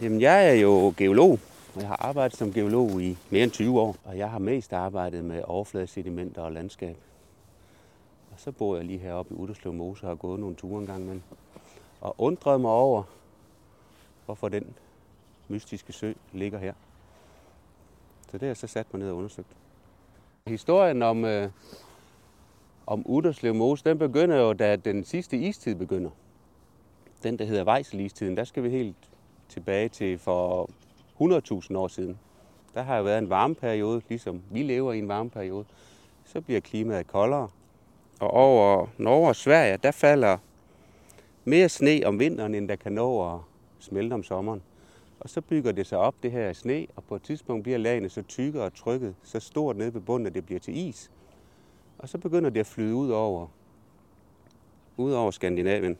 Jamen, jeg er jo geolog. Jeg har arbejdet som geolog i mere end 20 år, og jeg har mest arbejdet med overfladesedimenter og landskab. Og så bor jeg lige heroppe i Udderslev Mose og har gået nogle ture engang, men. Og undrede mig over, hvorfor den mystiske sø ligger her. Så det har jeg så sat mig ned og undersøgt. Historien om, øh, om Udderslev Mose, den begynder jo, da den sidste istid begynder. Den, der hedder Vejselistiden, der skal vi helt tilbage til for 100.000 år siden. Der har jo været en varmeperiode, ligesom vi lever i en varmeperiode. Så bliver klimaet koldere. Og over Norge og Sverige, der falder mere sne om vinteren, end der kan nå at smelte om sommeren. Og så bygger det sig op, det her sne, og på et tidspunkt bliver lagene så tykke og trykket så stort nede ved bunden, at det bliver til is. Og så begynder det at flyde ud over, ud over Skandinavien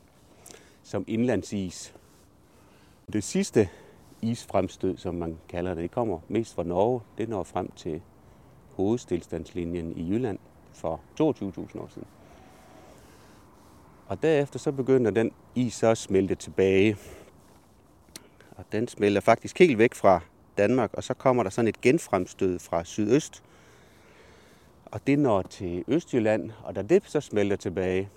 som indlandsis. Det sidste isfremstød, som man kalder det, det kommer mest fra Norge. Det når frem til hovedstilstandslinjen i Jylland for 22.000 år siden. Og derefter så begynder den is så at smelte tilbage. Og den smelter faktisk helt væk fra Danmark, og så kommer der sådan et genfremstød fra sydøst. Og det når til Østjylland, og da det så smelter tilbage,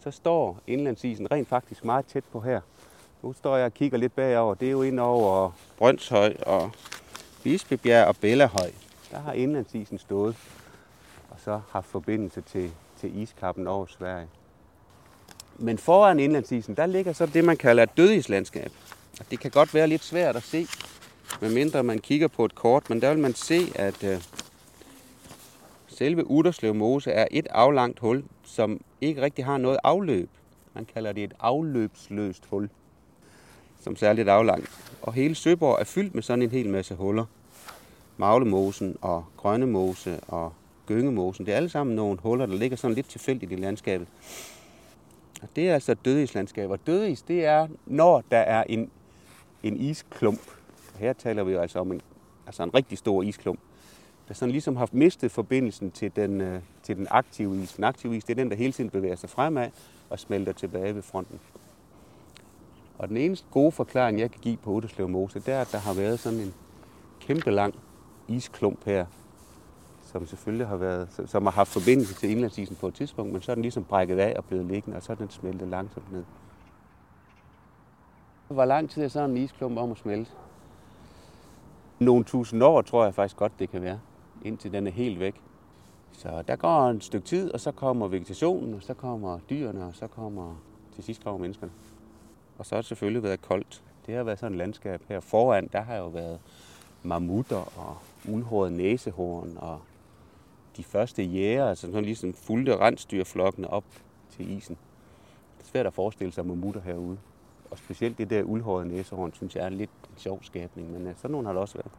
så står indlandsisen rent faktisk meget tæt på her. Nu står jeg og kigger lidt bagover. Det er jo ind over Brøndshøj og Bispebjerg og Bellahøj. Der har indlandsisen stået og så haft forbindelse til, til iskappen over Sverige. Men foran indlandsisen, der ligger så det, man kalder et dødislandskab. Og det kan godt være lidt svært at se, medmindre man kigger på et kort, men der vil man se, at øh, selve Uderslev Mose er et aflangt hul, som ikke rigtig har noget afløb. Man kalder det et afløbsløst hul, som særligt aflangt. Og hele Søborg er fyldt med sådan en hel masse huller. Maglemosen og Grønnemose og Gyngemosen, det er alle sammen nogle huller, der ligger sådan lidt tilfældigt i landskabet. Og det er altså dødislandskab. Og dødis, det er, når der er en, en isklump. Her taler vi jo altså om en, altså en rigtig stor isklump, der sådan ligesom har mistet forbindelsen til den, øh, til den aktive is. Den aktive is, det er den, der hele tiden bevæger sig fremad og smelter tilbage ved fronten. Og den eneste gode forklaring, jeg kan give på Udderslev Mose, det er, at der har været sådan en kæmpe lang isklump her, som selvfølgelig har været, som har haft forbindelse til indlandsisen på et tidspunkt, men så er den ligesom brækket af og blevet liggende, og så er den smeltet langsomt ned. Hvor lang tid er sådan en isklump om at smelte? Nogle tusind år, tror jeg faktisk godt, det kan være, indtil den er helt væk. Så der går en stykke tid, og så kommer vegetationen, og så kommer dyrene, og så kommer til sidst kommer menneskerne. Og så har det selvfølgelig været koldt. Det har været sådan et landskab her foran, der har jo været mammutter og uldhåret næsehorn og de første jæger, altså sådan ligesom fulgte rensdyrflokkene op til isen. Det er svært at forestille sig mammutter herude. Og specielt det der uldhårede næsehorn, synes jeg er lidt sjov skabning, men øh, sådan nogen har det også været.